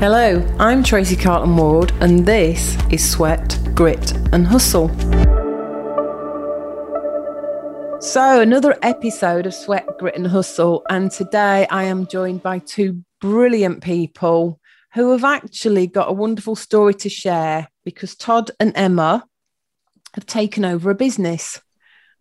Hello, I'm Tracy Carlton Ward, and this is Sweat, Grit, and Hustle. So, another episode of Sweat, Grit, and Hustle. And today I am joined by two brilliant people who have actually got a wonderful story to share because Todd and Emma have taken over a business.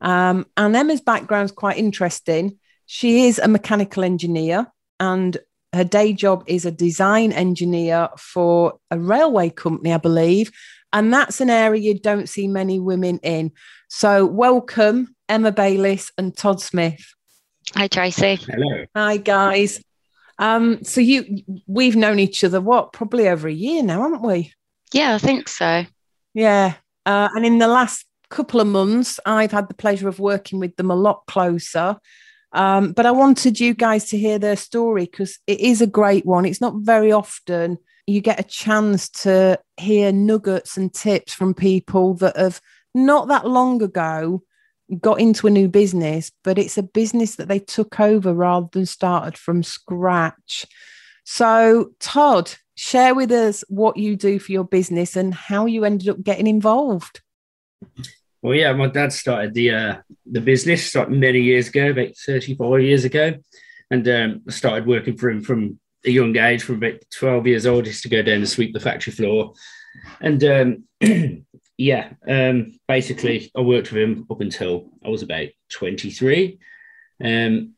Um, and Emma's background is quite interesting. She is a mechanical engineer and her day job is a design engineer for a railway company, I believe. And that's an area you don't see many women in. So, welcome, Emma Bayliss and Todd Smith. Hi, Tracy. Hello. Hi, guys. Um, so you, we've known each other what probably over a year now, haven't we? Yeah, I think so. Yeah, uh, and in the last couple of months, I've had the pleasure of working with them a lot closer. Um, but I wanted you guys to hear their story because it is a great one. It's not very often you get a chance to hear nuggets and tips from people that have not that long ago got into a new business, but it's a business that they took over rather than started from scratch. So, Todd, share with us what you do for your business and how you ended up getting involved. Well, yeah, my dad started the uh, the business started many years ago, about thirty four years ago, and um, started working for him from a young age, from about 12 years old, just to go down and sweep the factory floor. And um, yeah, um, basically, I worked with him up until I was about 23. Um,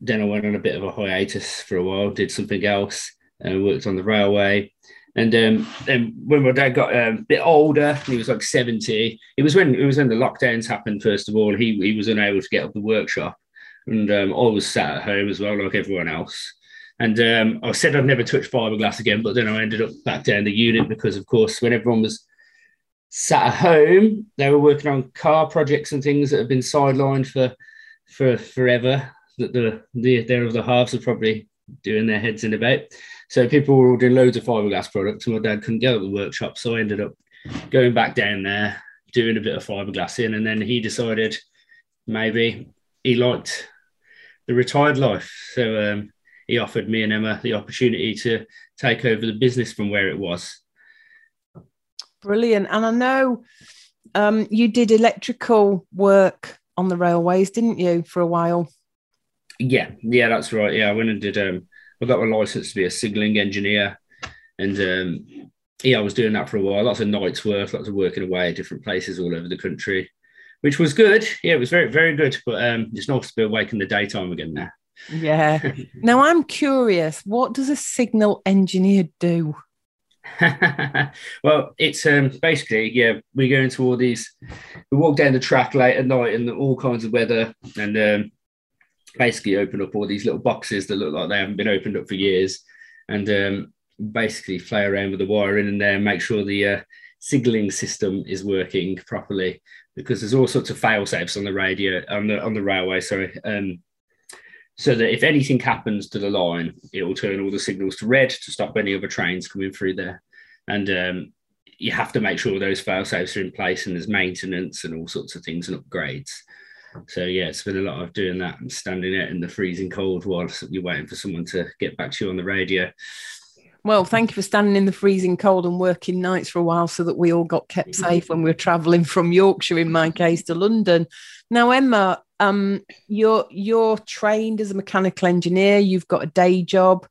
then I went on a bit of a hiatus for a while, did something else, and worked on the railway. And um, then when my dad got um, a bit older, he was like 70. It was when it was when the lockdowns happened, first of all. He, he was unable to get up the workshop. And um, I was sat at home as well, like everyone else. And um, I said I'd never touch fiberglass again, but then I ended up back down the unit because, of course, when everyone was sat at home, they were working on car projects and things that have been sidelined for for forever. That the the other halves are probably doing their heads in about. So people were ordering loads of fiberglass products, and my dad couldn't go to the workshop, so I ended up going back down there, doing a bit of fiberglassing, and then he decided maybe he liked the retired life, so um, he offered me and Emma the opportunity to take over the business from where it was. Brilliant, and I know um, you did electrical work on the railways, didn't you, for a while? Yeah, yeah, that's right. Yeah, I went and did. Um, I got my license to be a signalling engineer, and um, yeah, I was doing that for a while. Lots of nights work, lots of working away at different places all over the country, which was good. Yeah, it was very, very good. But um, it's nice to be awake in the daytime again now. Yeah. now I'm curious. What does a signal engineer do? well, it's um, basically yeah. We go into all these. We walk down the track late at night in all kinds of weather, and um, basically open up all these little boxes that look like they haven't been opened up for years, and um, basically play around with the wiring in there and make sure the uh, signaling system is working properly because there's all sorts of fail safes on the radio on the on the railway. Sorry. Um, so that if anything happens to the line, it will turn all the signals to red to stop any other trains coming through there. And um, you have to make sure those fail safes are in place and there's maintenance and all sorts of things and upgrades. So yeah, it's been a lot of doing that and standing out in the freezing cold whilst you're waiting for someone to get back to you on the radio. Well, thank you for standing in the freezing cold and working nights for a while so that we all got kept safe when we were travelling from Yorkshire, in my case, to London. Now, Emma, um, you're you're trained as a mechanical engineer. You've got a day job.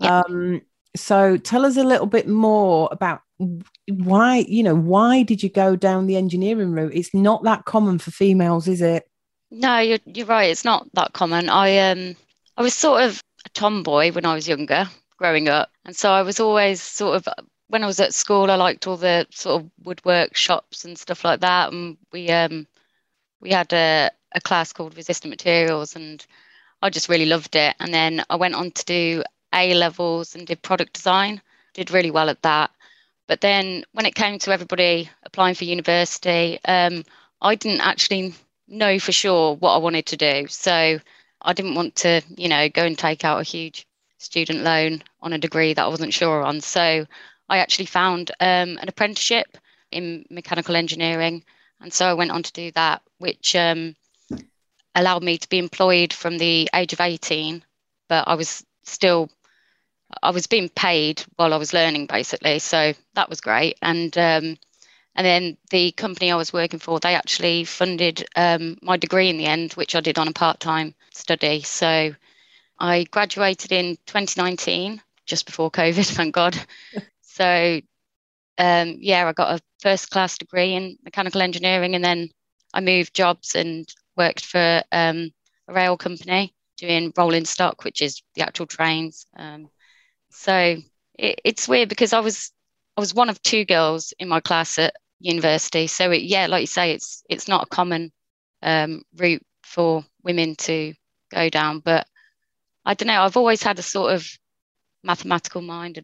Um, so tell us a little bit more about why you know why did you go down the engineering route? It's not that common for females, is it? No, you're you're right. It's not that common. I um I was sort of a tomboy when I was younger, growing up, and so I was always sort of when I was at school, I liked all the sort of woodwork shops and stuff like that, and we um we had a a class called resistant materials, and I just really loved it. And then I went on to do A levels and did product design. Did really well at that. But then when it came to everybody applying for university, um, I didn't actually know for sure what I wanted to do. So I didn't want to, you know, go and take out a huge student loan on a degree that I wasn't sure on. So I actually found um, an apprenticeship in mechanical engineering. And so I went on to do that, which um, allowed me to be employed from the age of 18, but I was still I was being paid while I was learning, basically. So that was great. And um, and then the company I was working for, they actually funded um, my degree in the end, which I did on a part time study. So I graduated in 2019, just before COVID, thank God. so um, yeah, I got a first class degree in mechanical engineering, and then I moved jobs and worked for um, a rail company doing rolling stock, which is the actual trains. Um, so it, it's weird because I was I was one of two girls in my class at university. So it, yeah, like you say, it's it's not a common um, route for women to go down. But I don't know. I've always had a sort of mathematical mind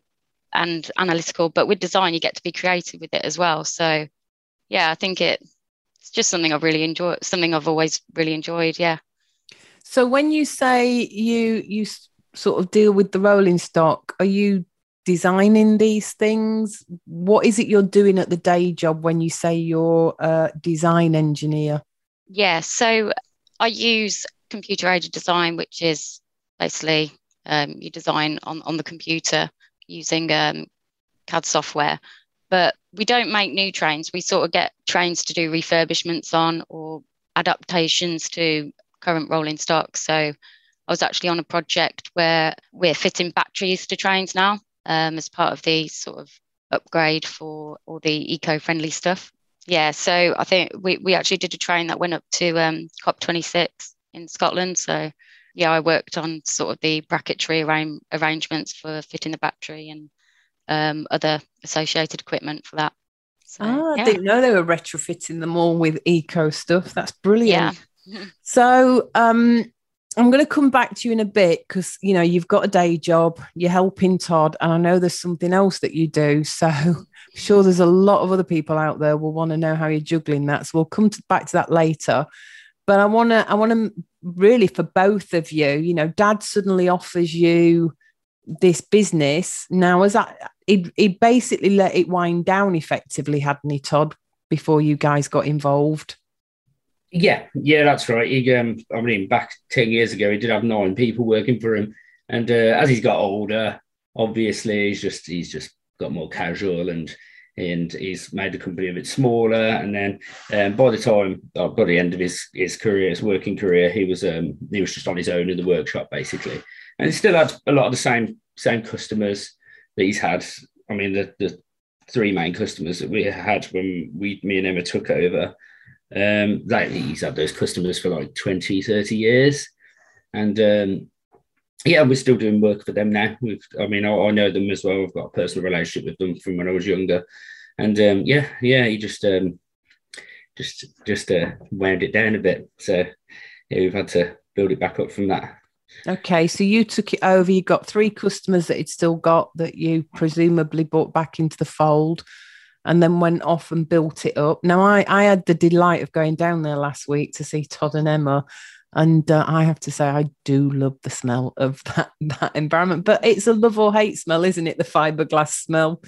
and analytical, but with design, you get to be creative with it as well. So yeah, I think it, it's just something I've really enjoyed. Something I've always really enjoyed. Yeah. So when you say you you sort of deal with the rolling stock, are you designing these things? What is it you're doing at the day job when you say you're a design engineer? Yeah, so I use computer aided design, which is basically um, you design on, on the computer using um, CAD software. But we don't make new trains. We sort of get trains to do refurbishments on or adaptations to current rolling stock. So I was actually on a project where we're fitting batteries to trains now um, as part of the sort of upgrade for all the eco-friendly stuff. Yeah, so I think we, we actually did a train that went up to um, COP26 in Scotland. So yeah, I worked on sort of the bracketry arra- arrangements for fitting the battery and um, other associated equipment for that. So, yeah. I didn't know they were retrofitting them all with eco stuff. That's brilliant. Yeah. so, um, I'm going to come back to you in a bit because you know you've got a day job, you're helping Todd, and I know there's something else that you do. So I'm sure there's a lot of other people out there will want to know how you're juggling that. So we'll come to, back to that later. But I want to, I want to really for both of you. You know, Dad suddenly offers you this business. Now, as that he he basically let it wind down effectively, hadn't he, Todd? Before you guys got involved. Yeah, yeah, that's right. He, um, I mean, back ten years ago, he did have nine people working for him, and uh, as he's got older, obviously, he's just he's just got more casual and and he's made the company a bit smaller. And then um, by the time uh, by the end of his his career, his working career, he was um, he was just on his own in the workshop basically, and he still had a lot of the same same customers that he's had. I mean, the the three main customers that we had when we me and Emma took over um, like he's had those customers for like 20, 30 years. And um, yeah, we're still doing work for them now. We've, I mean, I, I, know them as well. I've got a personal relationship with them from when I was younger. And um, yeah, yeah, he just um, just just uh, wound it down a bit. So yeah, we've had to build it back up from that. Okay, so you took it over. You got three customers that it still got that you presumably brought back into the fold and then went off and built it up. Now, I, I had the delight of going down there last week to see Todd and Emma. And uh, I have to say, I do love the smell of that, that environment. But it's a love or hate smell, isn't it? The fiberglass smell.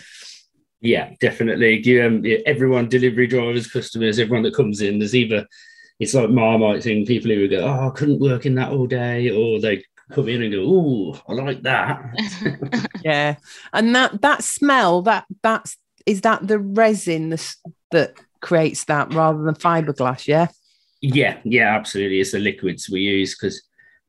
Yeah, definitely. Um, everyone, delivery drivers, customers, everyone that comes in, there's either it's like Marmite thing. People who go, "Oh, I couldn't work in that all day," or they come in and go, "Oh, I like that." yeah, and that that smell that that's is that the resin that creates that rather than fiberglass? Yeah. Yeah, yeah, absolutely. It's the liquids we use because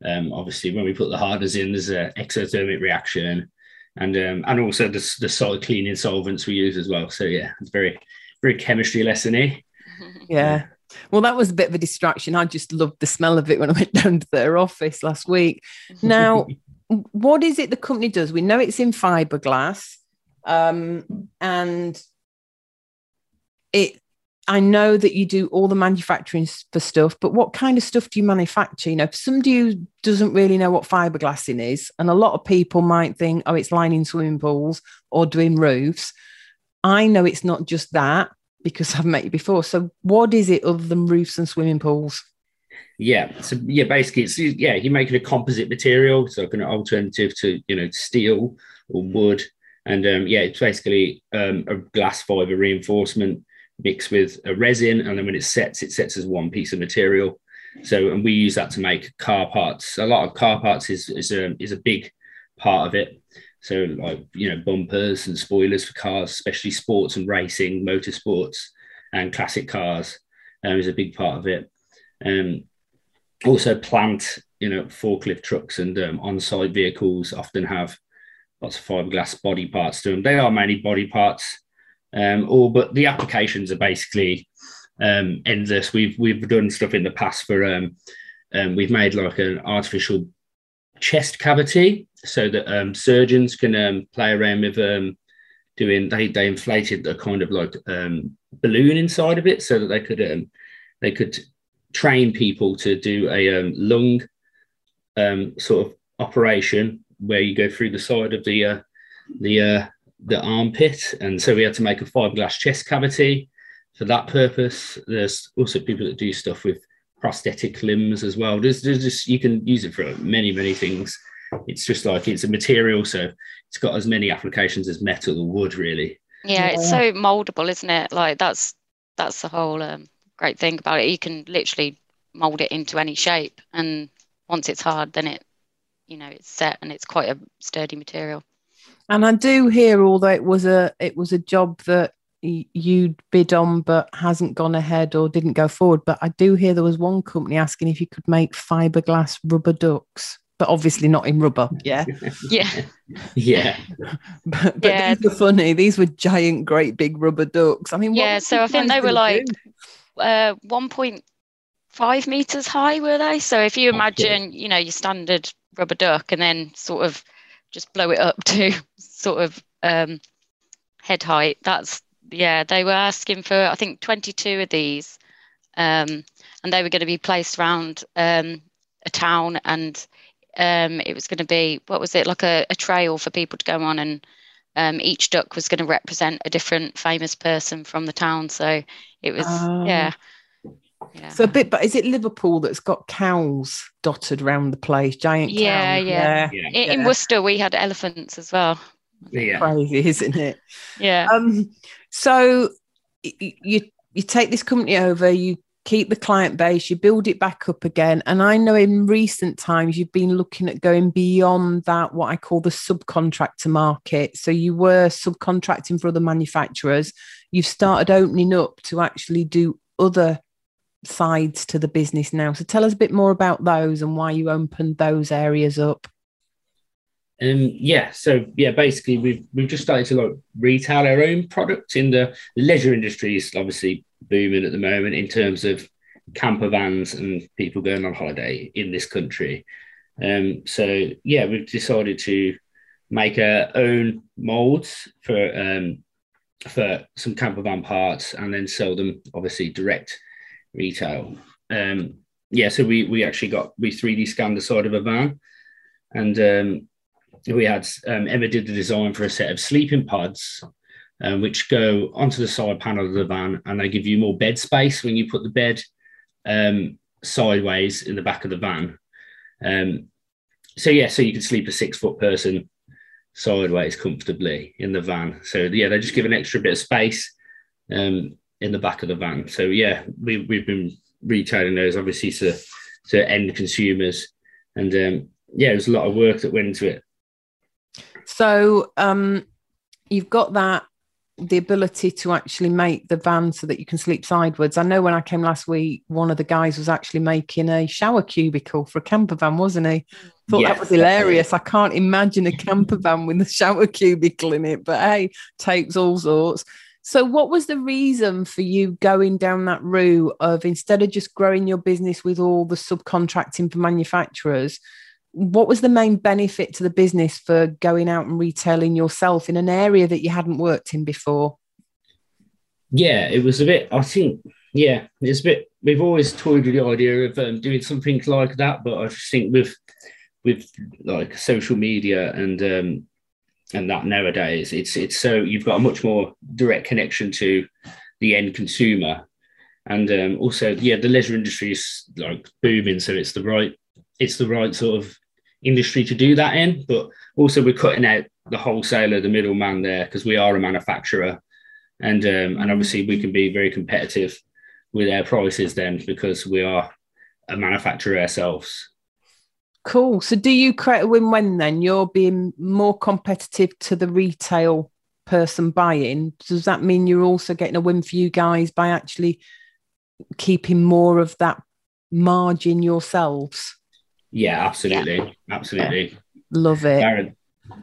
um, obviously when we put the harders in, there's an exothermic reaction, and um, and also the the solid cleaning solvents we use as well. So yeah, it's very very chemistry lessony. Yeah. Well, that was a bit of a distraction. I just loved the smell of it when I went down to their office last week. Now, what is it the company does? We know it's in fiberglass. Um, and it, I know that you do all the manufacturing for stuff, but what kind of stuff do you manufacture? You know, for somebody who doesn't really know what fiberglassing is, and a lot of people might think, oh, it's lining swimming pools or doing roofs. I know it's not just that because I've met you before. So, what is it other than roofs and swimming pools? Yeah, so yeah, basically, it's yeah, you're making a composite material, so like an alternative to you know steel or wood and um, yeah, it's basically um, a glass fiber reinforcement mixed with a resin. And then when it sets, it sets as one piece of material. So, and we use that to make car parts. A lot of car parts is, is, a, is a big part of it. So, like, you know, bumpers and spoilers for cars, especially sports and racing, motorsports, and classic cars um, is a big part of it. Um, also, plant, you know, forklift trucks and um, on site vehicles often have lots of fiberglass body parts to them. They are mainly body parts, um, all but the applications are basically um, endless. We've we've done stuff in the past for um, um, we've made like an artificial chest cavity so that um, surgeons can um, play around with um, doing. They they inflated a kind of like balloon inside of it so that they could they could train people to do a lung sort of operation where you go through the side of the uh, the uh, the armpit, and so we had to make a fiberglass chest cavity for that purpose. There's also people that do stuff with prosthetic limbs as well. There's, there's just you can use it for many many things. It's just like it's a material, so it's got as many applications as metal or wood, really. Yeah, it's so moldable, isn't it? Like that's that's the whole um, great thing about it. You can literally mold it into any shape, and once it's hard, then it, you know it's set and it's quite a sturdy material. And i do hear although it was a it was a job that you'd bid on but hasn't gone ahead or didn't go forward but i do hear there was one company asking if you could make fiberglass rubber ducks but obviously not in rubber. Yeah. Yeah. Yeah. But, but yeah. these were funny. These were giant great big rubber ducks. I mean yeah so i think they were like uh, 1.3 five meters high, were they? So if you imagine, you know, your standard rubber duck and then sort of just blow it up to sort of um, head height, that's, yeah, they were asking for, I think, 22 of these. Um, and they were going to be placed around um, a town and um, it was going to be, what was it, like a, a trail for people to go on and um, each duck was going to represent a different famous person from the town. So it was, oh. yeah, yeah. So a bit, but is it Liverpool that's got cows dotted around the place? Giant cows. Yeah, yeah. yeah, In, in. Worcester, we had elephants as well. yeah. Crazy, isn't it? Yeah. Um, so y- y- you you take this company over, you keep the client base, you build it back up again. And I know in recent times you've been looking at going beyond that, what I call the subcontractor market. So you were subcontracting for other manufacturers. You've started opening up to actually do other sides to the business now. So tell us a bit more about those and why you opened those areas up. Um, yeah, so yeah, basically we've we've just started to like retail our own product in the leisure industry is obviously booming at the moment in terms of camper vans and people going on holiday in this country. Um, so yeah, we've decided to make our own molds for um, for some camper van parts and then sell them obviously direct retail. Um, yeah, so we we actually got we 3D scanned the side of a van and um, we had um, Emma did the design for a set of sleeping pods, um, which go onto the side panel of the van, and they give you more bed space when you put the bed um, sideways in the back of the van. Um, so yeah, so you can sleep a six foot person sideways comfortably in the van. So yeah, they just give an extra bit of space um, in the back of the van. So yeah, we, we've been retailing those obviously to to end consumers, and um, yeah, there's a lot of work that went into it. So um, you've got that the ability to actually make the van so that you can sleep sideways. I know when I came last week, one of the guys was actually making a shower cubicle for a camper van, wasn't he? Thought Yeah. that was hilarious. I can't imagine a camper van with a shower cubicle in it, but hey, takes all sorts. So, what was the reason for you going down that route of instead of just growing your business with all the subcontracting for manufacturers? What was the main benefit to the business for going out and retailing yourself in an area that you hadn't worked in before? yeah, it was a bit. I think, yeah, it's a bit. We've always toyed with the idea of um, doing something like that, but I just think with with like social media and um, and that nowadays, it's it's so you've got a much more direct connection to the end consumer, and um, also yeah, the leisure industry is like booming, so it's the right it's the right sort of industry to do that in, but also we're cutting out the wholesaler, the middleman there, because we are a manufacturer. And um, and obviously we can be very competitive with our prices then because we are a manufacturer ourselves. Cool. So do you create a win-win then? You're being more competitive to the retail person buying. Does that mean you're also getting a win for you guys by actually keeping more of that margin yourselves? Yeah, absolutely. Yeah. Absolutely. Yeah. Love it. They're,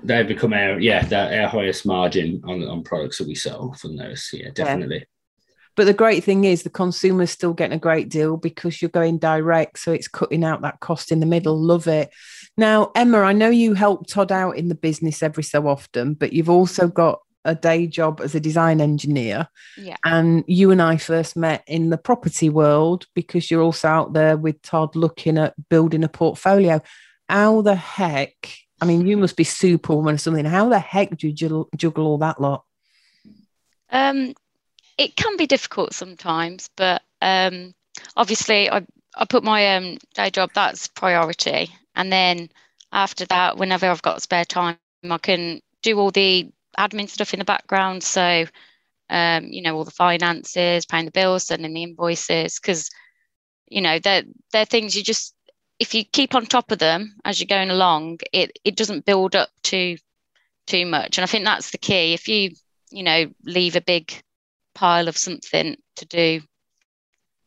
they become our yeah, our highest margin on, on products that we sell from those. Yeah, definitely. Yeah. But the great thing is the consumer's still getting a great deal because you're going direct. So it's cutting out that cost in the middle. Love it. Now, Emma, I know you help Todd out in the business every so often, but you've also got a day job as a design engineer. Yeah. And you and I first met in the property world because you're also out there with Todd looking at building a portfolio. How the heck? I mean, you must be superwoman or something. How the heck do you juggle all that lot? Um, it can be difficult sometimes, but um, obviously, I I put my um, day job that's priority, and then after that, whenever I've got spare time, I can do all the admin stuff in the background. So, um, you know, all the finances, paying the bills, sending the invoices, because, you know, they're, they're things you just, if you keep on top of them as you're going along, it, it doesn't build up too, too much. And I think that's the key. If you, you know, leave a big pile of something to do,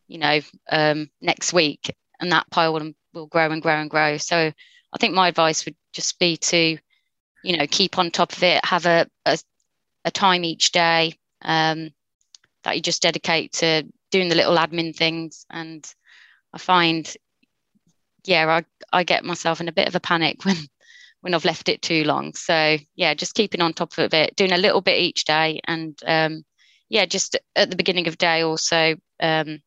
you know, um, next week, and that pile will, will grow and grow and grow. So I think my advice would just be to you know keep on top of it have a a, a time each day um, that you just dedicate to doing the little admin things and i find yeah I, I get myself in a bit of a panic when when i've left it too long so yeah just keeping on top of it doing a little bit each day and um, yeah just at the beginning of day also um,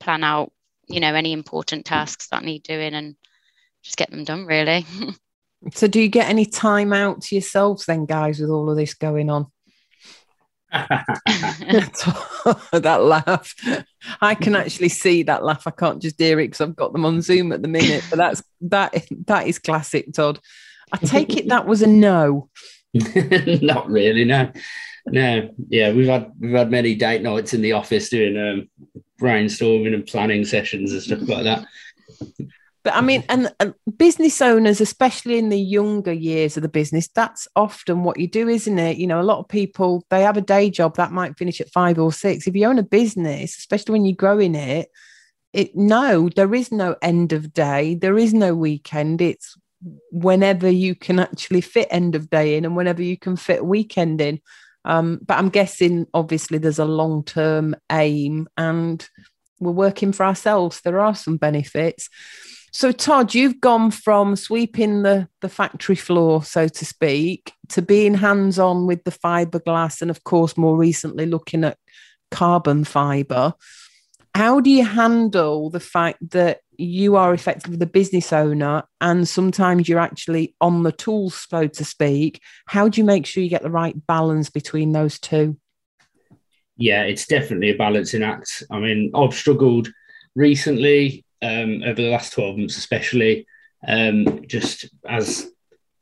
plan out you know any important tasks that need doing and just get them done really So, do you get any time out to yourselves then, guys, with all of this going on? that laugh. I can actually see that laugh. I can't just hear it because I've got them on Zoom at the minute. But that's that that is classic, Todd. I take it that was a no. Not really, no. No. Yeah, we've had we've had many date nights in the office doing um, brainstorming and planning sessions and stuff like that. But I mean, and, and, business owners, especially in the younger years of the business, that's often what you do, isn't it? You know, a lot of people they have a day job that might finish at five or six. If you own a business, especially when you're growing it, it no, there is no end of day, there is no weekend. It's whenever you can actually fit end of day in and whenever you can fit weekend in. Um, but I'm guessing obviously there's a long term aim and we're working for ourselves. There are some benefits. So, Todd, you've gone from sweeping the, the factory floor, so to speak, to being hands on with the fiberglass, and of course, more recently, looking at carbon fiber. How do you handle the fact that you are effectively the business owner and sometimes you're actually on the tools, so to speak? How do you make sure you get the right balance between those two? Yeah, it's definitely a balancing act. I mean, I've struggled recently um, over the last 12 months, especially um, just as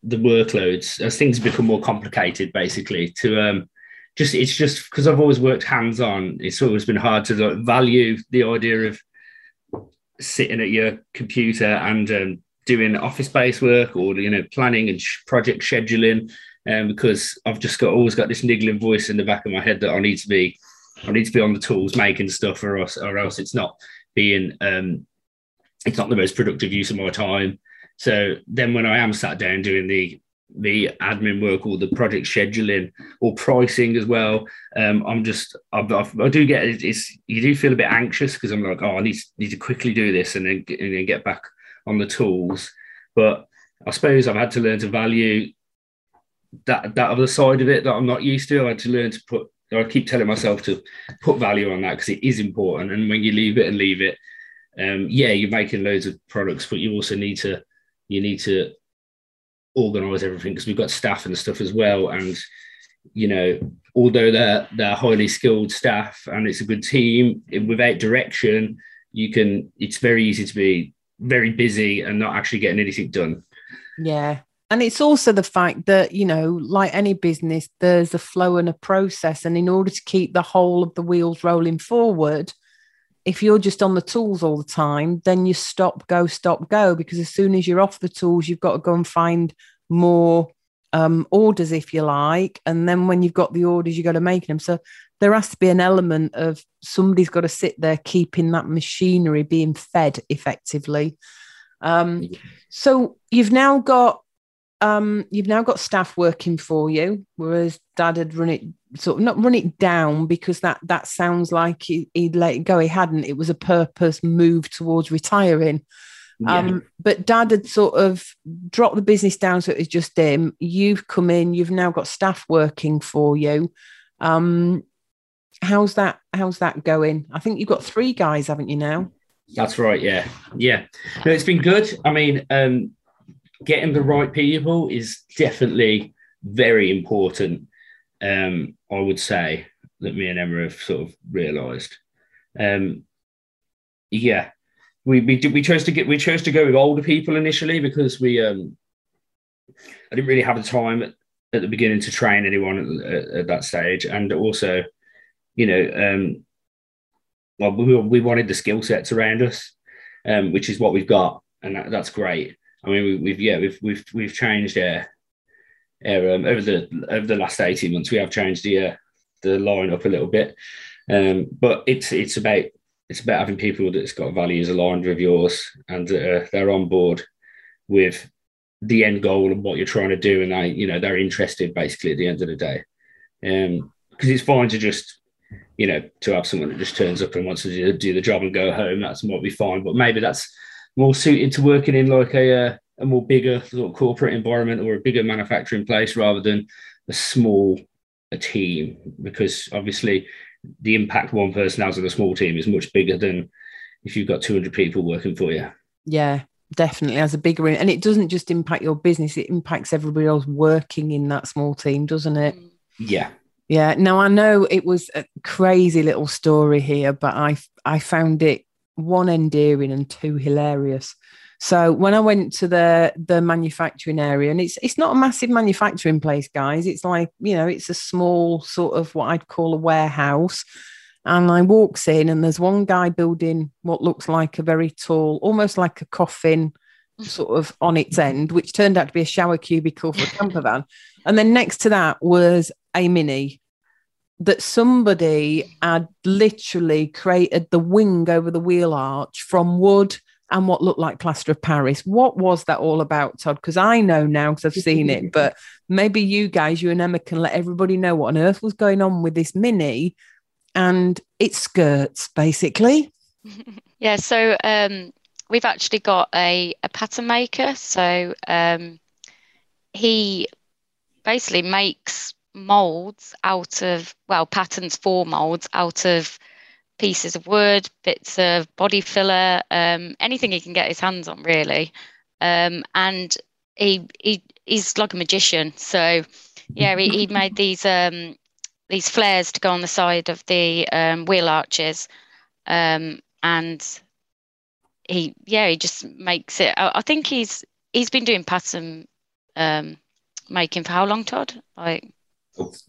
the workloads, as things become more complicated, basically, to um, just, it's just because I've always worked hands on, it's always been hard to like, value the idea of sitting at your computer and um, doing office based work or, you know, planning and sh- project scheduling. Um, because I've just got always got this niggling voice in the back of my head that I need to be I need to be on the tools making stuff or else or else it's not being um, it's not the most productive use of my time. So then when I am sat down doing the the admin work or the project scheduling or pricing as well, um, I'm just I, I, do get it's you do feel a bit anxious because I'm like oh I need need to quickly do this and then and then get back on the tools. But I suppose I've had to learn to value that that other side of it that I'm not used to. I had to learn to put. I keep telling myself to put value on that because it is important. And when you leave it and leave it, um, yeah, you're making loads of products, but you also need to you need to organize everything because we've got staff and stuff as well. And you know, although they're they're highly skilled staff and it's a good team, without direction, you can it's very easy to be very busy and not actually getting anything done. Yeah. And it's also the fact that, you know, like any business, there's a flow and a process. And in order to keep the whole of the wheels rolling forward, if you're just on the tools all the time, then you stop, go, stop, go, because as soon as you're off the tools, you've got to go and find more um, orders, if you like. And then when you've got the orders, you've got to make them. So there has to be an element of somebody's got to sit there keeping that machinery being fed effectively. Um, so you've now got um, you've now got staff working for you, whereas Dad had run it sort of not run it down because that that sounds like he, would let it go. He hadn't. It was a purpose move towards retiring. Yeah. Um, but Dad had sort of dropped the business down, so it was just him. You've come in. You've now got staff working for you. Um, how's that? How's that going? I think you've got three guys, haven't you now? That's right. Yeah, yeah. No, it's been good. I mean, um, getting the right people is definitely very important. Um, I would say that me and Emma have sort of realised. Um, yeah, we we we chose to get we chose to go with older people initially because we um, I didn't really have the time at, at the beginning to train anyone at, at, at, that stage, and also, you know, um, well, we we wanted the skill sets around us, um, which is what we've got, and that, that's great. I mean, we, have yeah, we've we've we've changed uh, um, over the over the last eighteen months. We have changed the uh, the line up a little bit, um, but it's it's about it's about having people that's got values aligned with yours and uh, they're on board with the end goal and what you're trying to do, and they you know they're interested basically at the end of the day. Um, because it's fine to just you know to have someone that just turns up and wants to do, do the job and go home. That's what we fine, but maybe that's more suited to working in like a uh, a more bigger sort of corporate environment or a bigger manufacturing place rather than a small a team. Because obviously the impact one person has on a small team is much bigger than if you've got 200 people working for you. Yeah definitely. As a bigger and it doesn't just impact your business it impacts everybody else working in that small team doesn't it? Yeah. Yeah. Now i know it was a crazy little story here but i i found it one endearing and two hilarious. So when I went to the the manufacturing area, and it's it's not a massive manufacturing place, guys. It's like you know, it's a small sort of what I'd call a warehouse. And I walks in, and there's one guy building what looks like a very tall, almost like a coffin, sort of on its end, which turned out to be a shower cubicle for a camper van. And then next to that was a mini that somebody had literally created the wing over the wheel arch from wood and what looked like plaster of Paris. What was that all about, Todd? Because I know now because I've seen it, but maybe you guys, you and Emma, can let everybody know what on earth was going on with this mini and its skirts, basically. Yeah, so um, we've actually got a, a pattern maker. So um, he basically makes molds out of well patterns for molds out of pieces of wood bits of body filler um, anything he can get his hands on really um, and he, he he's like a magician so yeah he, he made these um, these flares to go on the side of the um, wheel arches um, and he yeah he just makes it I, I think he's he's been doing pattern um, making for how long todd like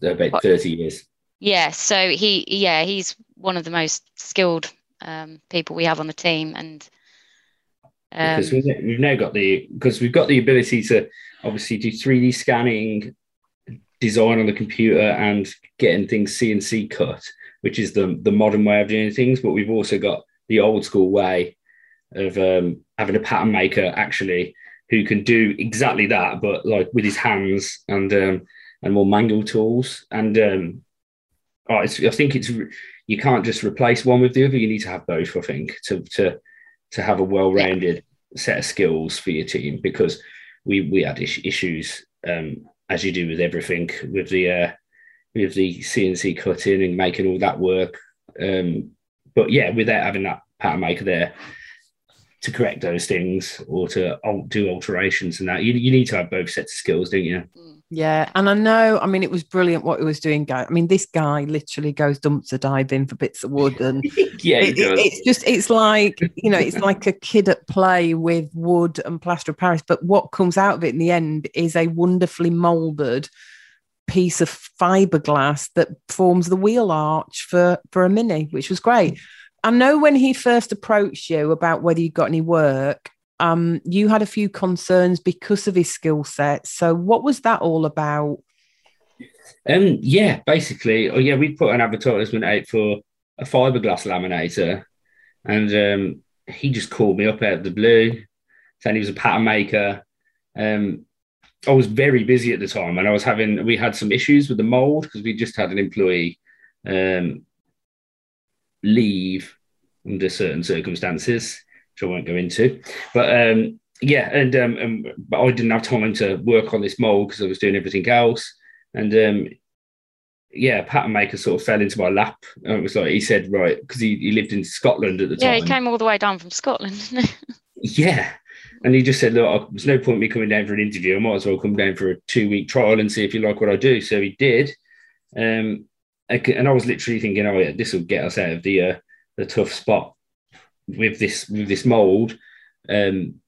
about what? 30 years. Yeah, so he, yeah, he's one of the most skilled um, people we have on the team, and um, because we've, we've now got the because we've got the ability to obviously do 3D scanning, design on the computer, and getting things CNC cut, which is the the modern way of doing things. But we've also got the old school way of um, having a pattern maker actually who can do exactly that, but like with his hands and um, and more manual tools. And um, oh, I think it's you can't just replace one with the other. You need to have both. I think to to to have a well-rounded set of skills for your team because we we had issues um, as you do with everything with the uh, with the CNC cutting and making all that work. Um, but yeah, without having that pattern maker there to correct those things or to do alterations and that, you, you need to have both sets of skills, don't you? Mm. Yeah, and I know. I mean, it was brilliant what he was doing. Guy, I mean, this guy literally goes dumpster diving for bits of wood, and yeah, it, it, it's just it's like you know, it's like a kid at play with wood and plaster of Paris. But what comes out of it in the end is a wonderfully molded piece of fiberglass that forms the wheel arch for for a mini, which was great. I know when he first approached you about whether you got any work, um, you had a few concerns because of his skill set. So, what was that all about? Um, yeah, basically, oh yeah, we put an advertisement out for a fiberglass laminator, and um, he just called me up out of the blue, saying he was a pattern maker. Um, I was very busy at the time, and I was having we had some issues with the mold because we just had an employee um, leave under certain circumstances, which I won't go into. But um, yeah, and, um, and but I didn't have time to work on this mold because I was doing everything else, and um, yeah, pattern maker sort of fell into my lap. And it was like he said, right, because he, he lived in Scotland at the Yeah, time. he came all the way down from Scotland. Yeah. And he just said, Look, there's no point me coming down for an interview. I might as well come down for a two week trial and see if you like what I do. So he did. Um, and I was literally thinking, Oh, yeah, this will get us out of the uh, the tough spot with this with this mold. Um,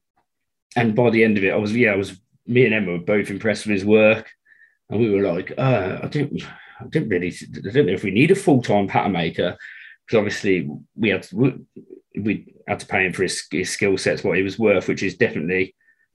and by the end of it, I was, yeah, I was, me and Emma were both impressed with his work. And we were like, uh, I don't, I didn't really, I don't know if we need a full time pattern maker because obviously we had we, we had to pay him for his, his skill sets, what he was worth, which is definitely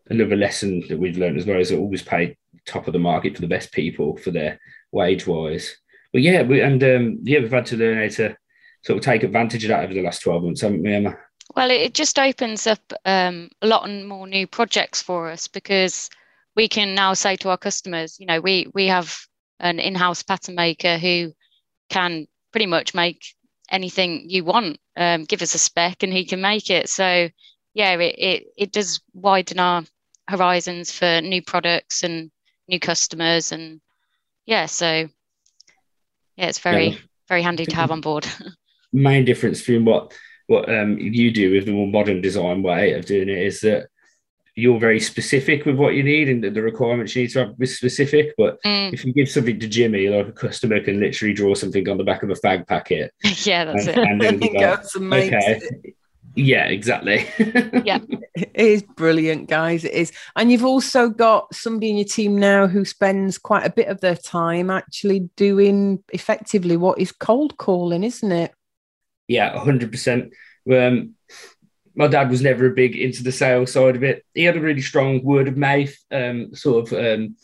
another lesson that we've learned as well. Is always pay top of the market for the best people for their wage wise. But yeah, we, and um, yeah, we've had to learn how to sort of take advantage of that over the last twelve months, haven't we, Emma? Well, it it just opens up um, a lot more new projects for us because we can now say to our customers, you know, we we have an in-house pattern maker who can pretty much make anything you want. Um, give us a spec and he can make it. So yeah, it it, it does widen our horizons for new products and new customers and yeah, so yeah, it's very Yeah. very handy to have on board. Main difference between what what um, you do with the more modern design way of doing it is that you're very specific with what you need and the- the requirements you need to have be specific. But Mm, if you give something to Jimmy, like a customer can literally draw something on the back of a fag packet. yeah, that's and, it. and then And be he like, goes and makes okay. it. Yeah, exactly. Yeah. It is brilliant, guys. It is. And you've also got somebody in your team now who spends quite a bit of their time actually doing effectively what is cold calling, isn't it? Yeah, hundred percent. Um, my dad was never a big into the sales side of it. He had a really strong word of mouth um, sort of um,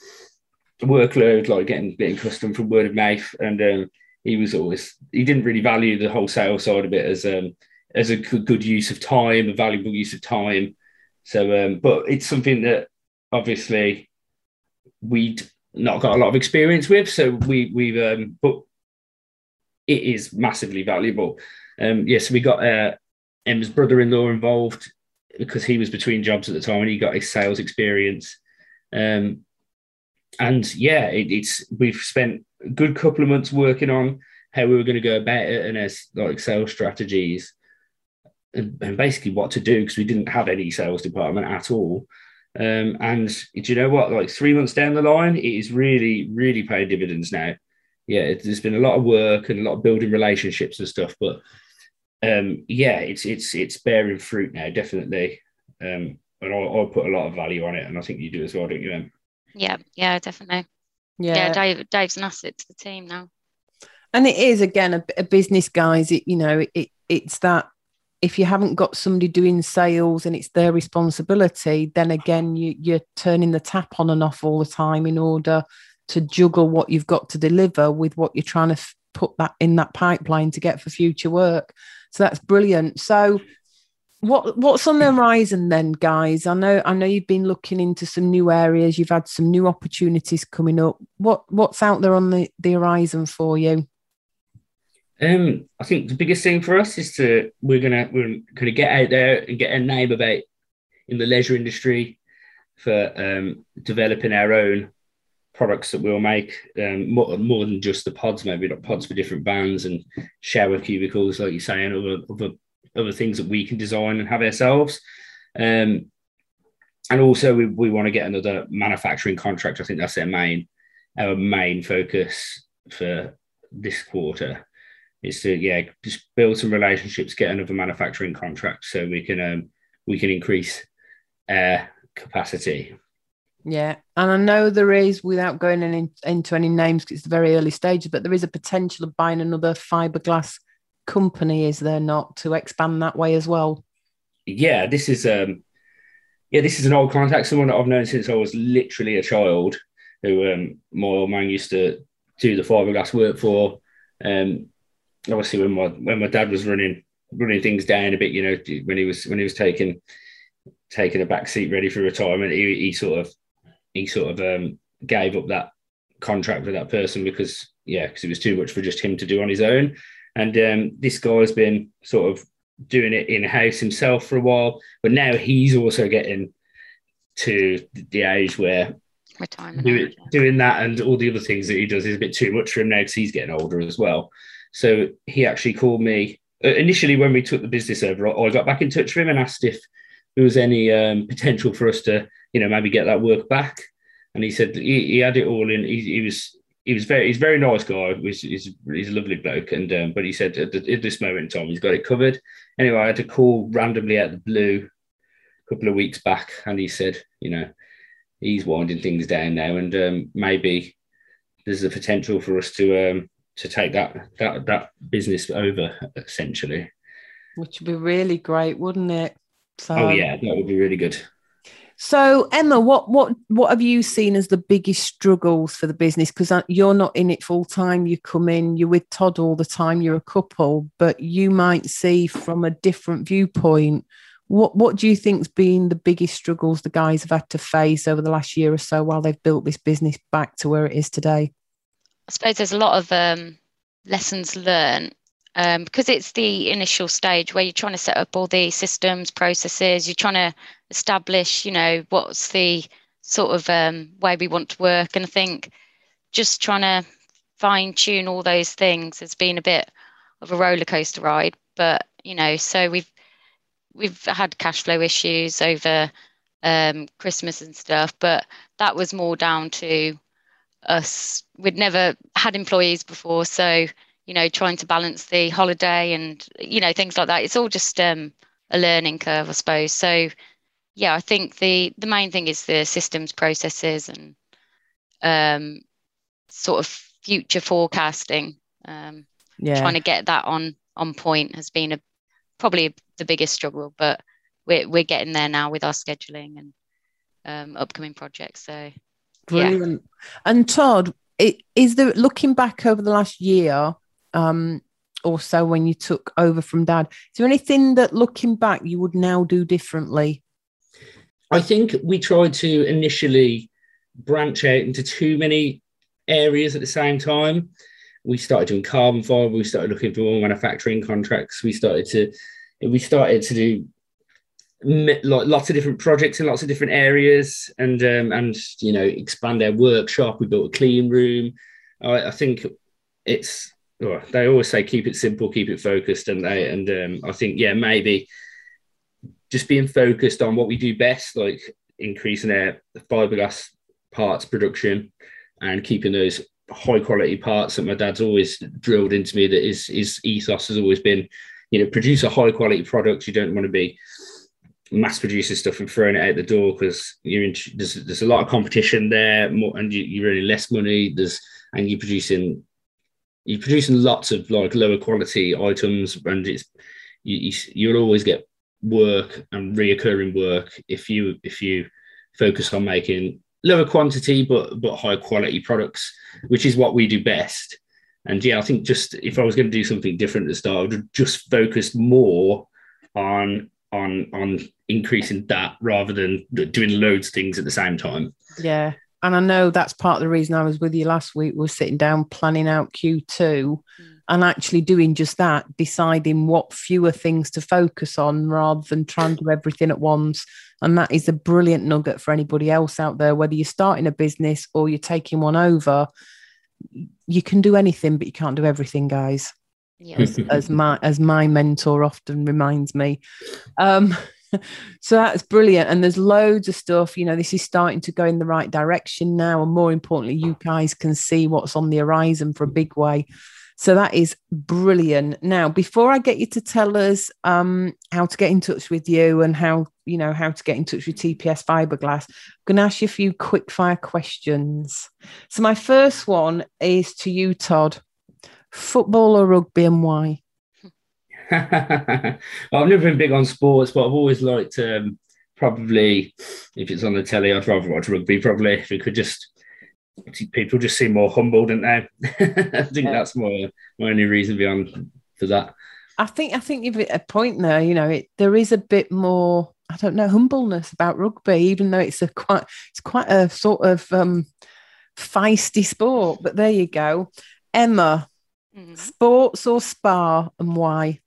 workload, like getting getting custom from word of mouth, and um, he was always he didn't really value the whole sales side of it as um, as a good, use of time, a valuable use of time. So, um, but it's something that obviously we'd not got a lot of experience with. So we we've um, but it is massively valuable. Um, yes, we got uh, Emma's brother-in-law involved because he was between jobs at the time and he got his sales experience. Um, and yeah, it, it's we've spent a good couple of months working on how we were going to go about it and as like sales strategies and, and basically what to do because we didn't have any sales department at all. Um, and do you know what? Like three months down the line, it is really, really paying dividends now. Yeah, it, there's been a lot of work and a lot of building relationships and stuff, but um, yeah, it's it's it's bearing fruit now, definitely. Um, and I, I put a lot of value on it, and I think you do as well, don't you? Em? Yeah, yeah, definitely. Yeah. Yeah, Dave, Dave's an asset to the team now. and it is again a, a business guys it you know it it's that if you haven't got somebody doing sales and it's their responsibility then again you you're turning the tap on and off all the time in order to juggle what you've got to deliver with what you're trying to f- put that in that pipeline to get for future work. So that's brilliant. So what what's on the horizon then guys? I know i know you've been looking into some new areas. You've had some new opportunities coming up. What what's out there on the, the horizon for you Um, I think the biggest thing for us is to we're gonna we're gonna get out there and get a name about in the leisure industry for um, developing our own products that we'll make. Um, more, more than just the pods maybe not pods for different bands and shower cubicles like you're saying other other other things that we can design and have ourselves. Um, and also we, we want to get another manufacturing contract. I think that's our main our main focus for this quarter is to yeah just build some relationships get another manufacturing contract so we can um, we can increase air capacity Yeah, and I know there is, without going in, into any names, because it's the very early stages, but there is a potential of buying another fiberglass company, is there not, to expand that way as well? Yeah, this is um, yeah, this is an old contact, someone that I've known since I was literally a child, who um, my old man used to do the fiberglass work for. Um, obviously, when my when my dad was running running things down a bit, you know, when he was when he was taking taking a back seat ready for retirement, he, he sort of he sort of um, gave up that contract with that person because yeah, because it was too much for just him to do on his own. And um, this guy has been sort of doing it in house himself for a while, but now he's also getting to the age where doing, doing that and all the other things that he does is a bit too much for him now because he's getting older as well. So he actually called me uh, initially when we took the business over. I got back in touch with him and asked if there was any um, potential for us to, you know, maybe get that work back. And he said he, he had it all in. He, he, was he was very he's a very nice guy. He's, he's, he's a lovely bloke. And um, but he said at, the, at, this moment in time he's got it covered. Anyway, I had to call randomly out the blue a couple of weeks back, and he said, you know, he's winding things down now, and um, maybe there's a potential for us to um, to take that that that business over essentially. Which would be really great, wouldn't it? So, oh yeah, that would be really good. So Emma, what what what have you seen as the biggest struggles for the business? Because uh, you're not in it full time. You come in, you're with Todd all the time. You're a couple, but you might see from a different viewpoint. What what do you think's been the biggest struggles the guys have had to face over the last year or so while they've built this business back to where it is today? I suppose there's a lot of um, lessons learned um, because it's the initial stage where you're trying to set up all the systems, processes. You're trying to establish, you know, what's the sort of um, way we want to work. And I think just trying to fine tune all those things has been a bit of a roller coaster ride. But you know, so we've we've had cash flow issues over um, Christmas and stuff, but that was more down to us we'd never had employees before. So you know trying to balance the holiday and you know things like that it's all just um, a learning curve i suppose. So yeah i think the the main thing is the systems processes and um, sort of future forecasting. Um, yeah. trying to get that on on point has been a probably the biggest struggle but we're, we're getting there now with our scheduling and um, upcoming projects. So Brilliant. Yeah. And Todd, it, is there looking back over the last year um, or so when you took over from Dad? Is there anything that looking back you would now do differently? I think we tried to initially branch out into too many areas at the same time. We started doing carbon fiber. We started looking for more manufacturing contracts. We started to we started to do lots of different projects in lots of different areas and um, and you know expand their workshop. We built a clean room. I, I think it's well, they always say keep it simple keep it focused and they? And um, i think yeah maybe just being focused on what we do best like increasing our fiberglass parts production and keeping those high quality parts that my dad's always drilled into me that his, his ethos has always been you know produce a high quality product. You don't want to be mass producing stuff and throwing it out the door because you're in, there's there's a lot of competition there, more, and you, you're earning less money. There's and you're producing you're producing lots of like lower quality items, and it's you, you will always get work and reoccurring work if you if you focus on making lower quantity but but high quality products, which is what we do best. And yeah, I think just if I was going to do something different at the start, I would just focus more on on on increasing that rather than doing loads of things at the same time. Yeah. And I know that's part of the reason I was with you last week was sitting down planning out Q2 mm. and actually doing just that, deciding what fewer things to focus on rather than trying to do everything at once. And that is a brilliant nugget for anybody else out there, whether you're starting a business or you're taking one over. You can do anything, but you can't do everything, guys. Yes. as, as my as my mentor often reminds me. Um, so that's brilliant. And there's loads of stuff. You know, this is starting to go in the right direction now. And more importantly, you guys can see what's on the horizon for a big way. So that is brilliant. Now, before I get you to tell us um, how to get in touch with you and how you know how to get in touch with TPS Fiberglass, I'm going to ask you a few quick fire questions. So my first one is to you, Todd: football or rugby, and why? I've never been big on sports, but I've always liked um, probably if it's on the telly, I'd rather watch rugby. Probably if we could just people just seem more humble, don't they? I think yeah. that's more my only reason beyond for that. I think I think you've a point there. You know, it, there is a bit more. I don't know humbleness about rugby, even though it's a quite it's quite a sort of um, feisty sport. But there you go, Emma. Mm-hmm. Sports or spa, and why?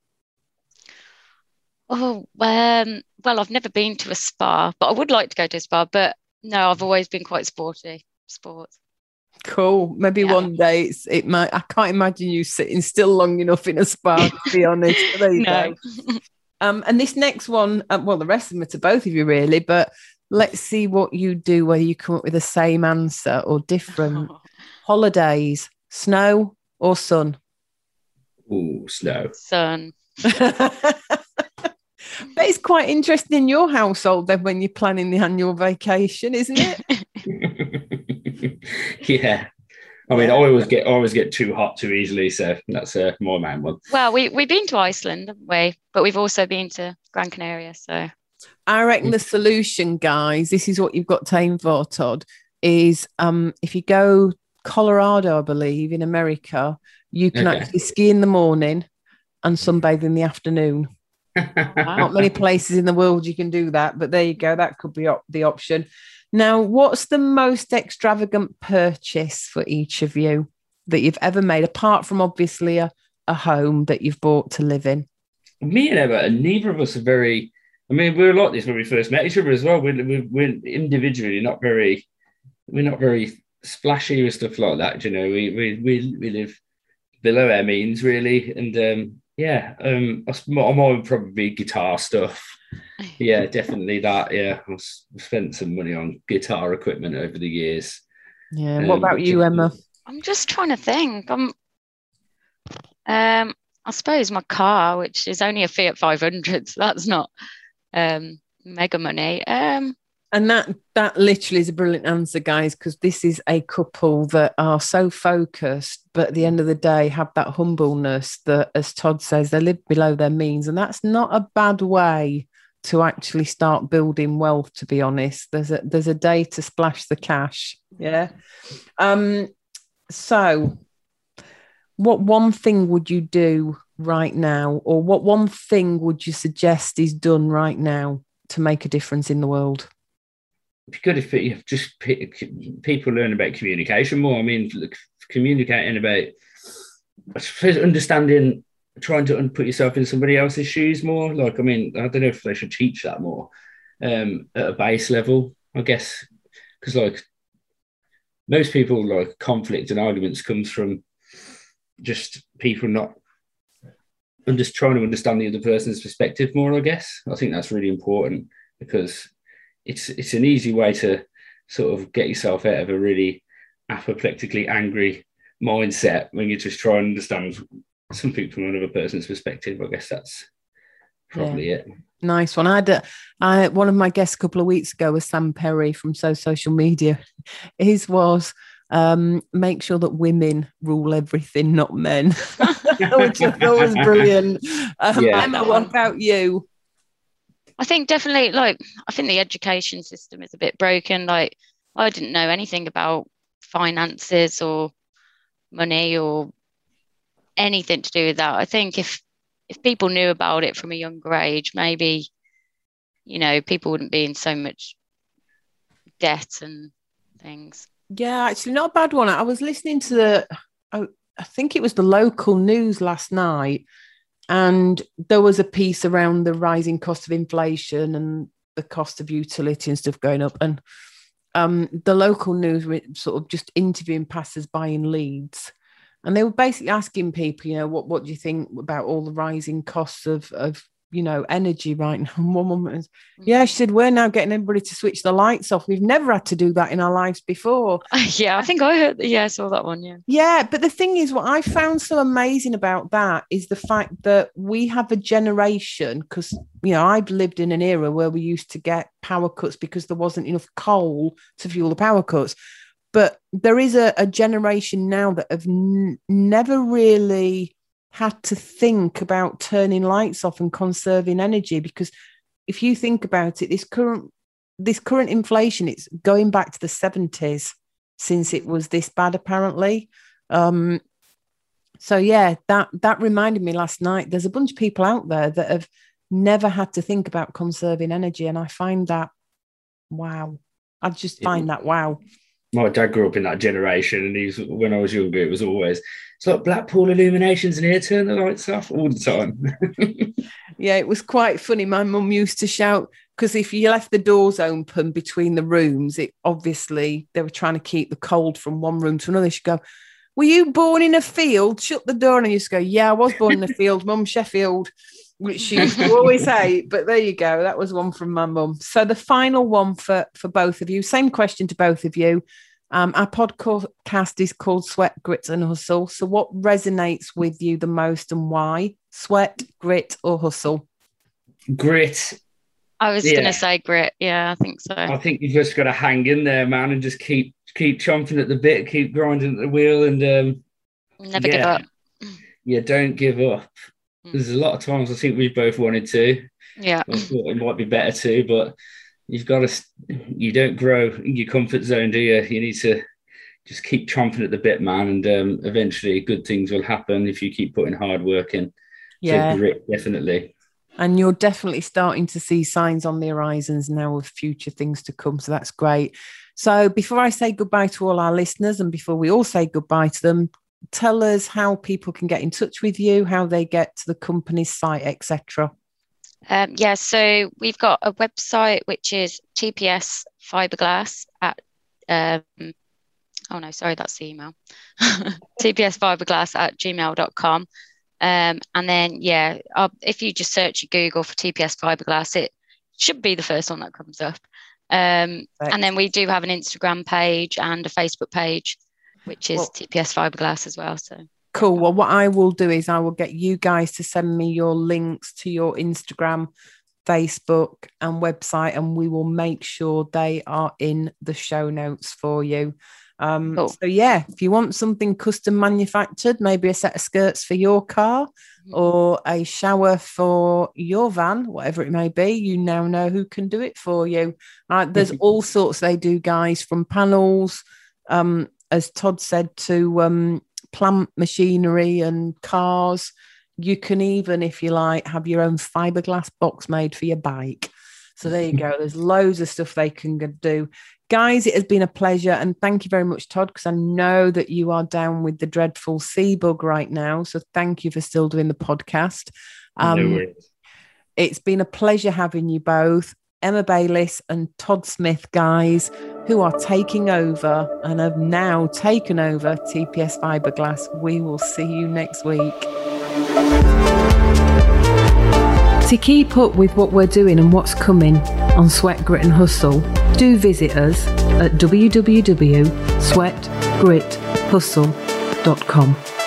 Oh, um, well, I've never been to a spa, but I would like to go to a spa. But no, I've always been quite sporty. Sports. Cool. Maybe yeah. one day it's it might. I can't imagine you sitting still long enough in a spa. To be honest, there you no. go. Um, and this next one, uh, well, the rest of them are to both of you really, but let's see what you do. Whether you come up with the same answer or different. Holidays, snow or sun? Oh, snow. Sun. But it's quite interesting in your household then when you're planning the annual vacation, isn't it? yeah. I mean, I always get I always get too hot too easily, so that's a more man one. Well, we we've been to Iceland, haven't we? But we've also been to Gran Canaria. So I reckon the solution, guys, this is what you've got to aim for, Todd. Is um if you go Colorado, I believe, in America, you can okay. actually ski in the morning and sunbathe in the afternoon. Not many places in the world you can do that, but there you go. That could be op- the option. Now, what's the most extravagant purchase for each of you that you've ever made, apart from obviously a, a home that you've bought to live in? Me and Emma, neither of us are very. I mean, we are like this when we first met each other as well. We're, we're, we're individually not very. We're not very splashy with stuff like that. You know, we we we, we live below our means really, and um, yeah, um, I'm more probably guitar stuff. Yeah, definitely that. Yeah, I've spent some money on guitar equipment over the years. Yeah. Um, what about you, Emma? I'm just trying to think. I'm, um, I suppose my car, which is only a Fiat 500, so that's not um mega money. Um, and that that literally is a brilliant answer guys because this is a couple that are so focused but at the end of the day have that humbleness that as todd says they live below their means. And that's not a bad way to actually start building wealth to be honest. There's a there's a day to splash the cash. Yeah. Um so what one thing would you do right now or what one thing would you suggest is done right now to make a difference in the world be good if it, just people learn about communication more. I mean, communicating about, understanding, trying to put yourself in somebody else's shoes more. Like, I mean, I don't know if they should teach that more um, at a base level. I guess because like most people, like conflict and arguments comes from just people not I'm just trying to understand the other person's perspective more. I guess I think that's really important because it's it's an easy way to sort of get yourself out of a really apoplectically angry mindset when you just try and understand something from another person's perspective. I guess that's probably yeah. it. Nice one. I had a, I, one of my guests a couple of weeks ago was Sam Perry from So Social Media. His was um, make sure that women rule everything, not men, which I thought was brilliant. Um, yeah. Emma, what about you? I think definitely like I think the education system is a bit broken. Like I didn't know anything about finances or money or anything to do with that. I think if if people knew about it from a younger age, maybe you know people wouldn't be in so much debt and things. Yeah, actually, not a bad one. I was listening to the, I, I think it was the local news last night, and there was a piece around the rising cost of inflation and the cost of utility and stuff going up. And um, the local news were sort of just interviewing passers by in Leeds. And they were basically asking people, you know, what, what do you think about all the rising costs of, of you know, energy right now. And one woman was, mm. yeah, she said, we're now getting everybody to switch the lights off. We've never had to do that in our lives before. Yeah, I think I heard, yeah, I saw that one. Yeah. Yeah. But the thing is, what I found so amazing about that is the fact that we have a generation, because, you know, I've lived in an era where we used to get power cuts because there wasn't enough coal to fuel the power cuts. But there is a, a generation now that have n- never really had to think about turning lights off and conserving energy because if you think about it, this current this current inflation, it's going back to the 70s since it was this bad, apparently. Um, so yeah, that that reminded me last night. There's a bunch of people out there that have never had to think about conserving energy, and I find that wow. I just find yeah. that wow. My dad grew up in that generation, and he's when I was younger, it was always it's like Blackpool illuminations and here, turn the lights off all the time. yeah, it was quite funny. My mum used to shout because if you left the doors open between the rooms, it obviously they were trying to keep the cold from one room to another. She'd go, Were you born in a field? Shut the door and you to go, Yeah, I was born in a field, mum, Sheffield, which she used to always say. But there you go. That was one from my mum. So the final one for for both of you, same question to both of you. Um, our podcast is called Sweat, Grit, and Hustle. So, what resonates with you the most and why? Sweat, grit, or hustle? Grit. I was yeah. going to say grit. Yeah, I think so. I think you've just got to hang in there, man, and just keep keep chomping at the bit, keep grinding at the wheel, and um, never yeah. give up. Yeah, don't give up. Mm. There's a lot of times I think we both wanted to. Yeah, I thought it might be better to, but you've got to you don't grow in your comfort zone do you? You need to just keep chomping at the bit man and um, eventually good things will happen if you keep putting hard work in. Yeah. grit, definitely. And you're definitely starting to see signs on the horizons now of future things to come so that's great. So before i say goodbye to all our listeners and before we all say goodbye to them tell us how people can get in touch with you how they get to the company's site etc um, yeah, so we've got a website which is TPS Fiberglass at, um, oh no, sorry, that's the email. TPS Fiberglass at gmail.com. Um, and then, yeah, uh, if you just search Google for TPS Fiberglass, it should be the first one that comes up. Um. And then we do have an Instagram page and a Facebook page, which is well, TPS Fiberglass as well. So Cool. Well, what I will do is I will get you guys to send me your links to your Instagram, Facebook, and website, and we will make sure they are in the show notes for you. Um, cool. So, yeah, if you want something custom manufactured, maybe a set of skirts for your car mm-hmm. or a shower for your van, whatever it may be, you now know who can do it for you. Uh, there's all sorts they do, guys, from panels, um, as Todd said, to um, plant machinery and cars. You can even, if you like, have your own fiberglass box made for your bike. So there you go. There's loads of stuff they can do. Guys, it has been a pleasure. And thank you very much, Todd, because I know that you are down with the dreadful sea bug right now. So thank you for still doing the podcast. Um, no it's been a pleasure having you both. Emma Bayliss and Todd Smith, guys, who are taking over and have now taken over TPS Fiberglass. We will see you next week. To keep up with what we're doing and what's coming on Sweat, Grit and Hustle, do visit us at www.sweatgrithustle.com.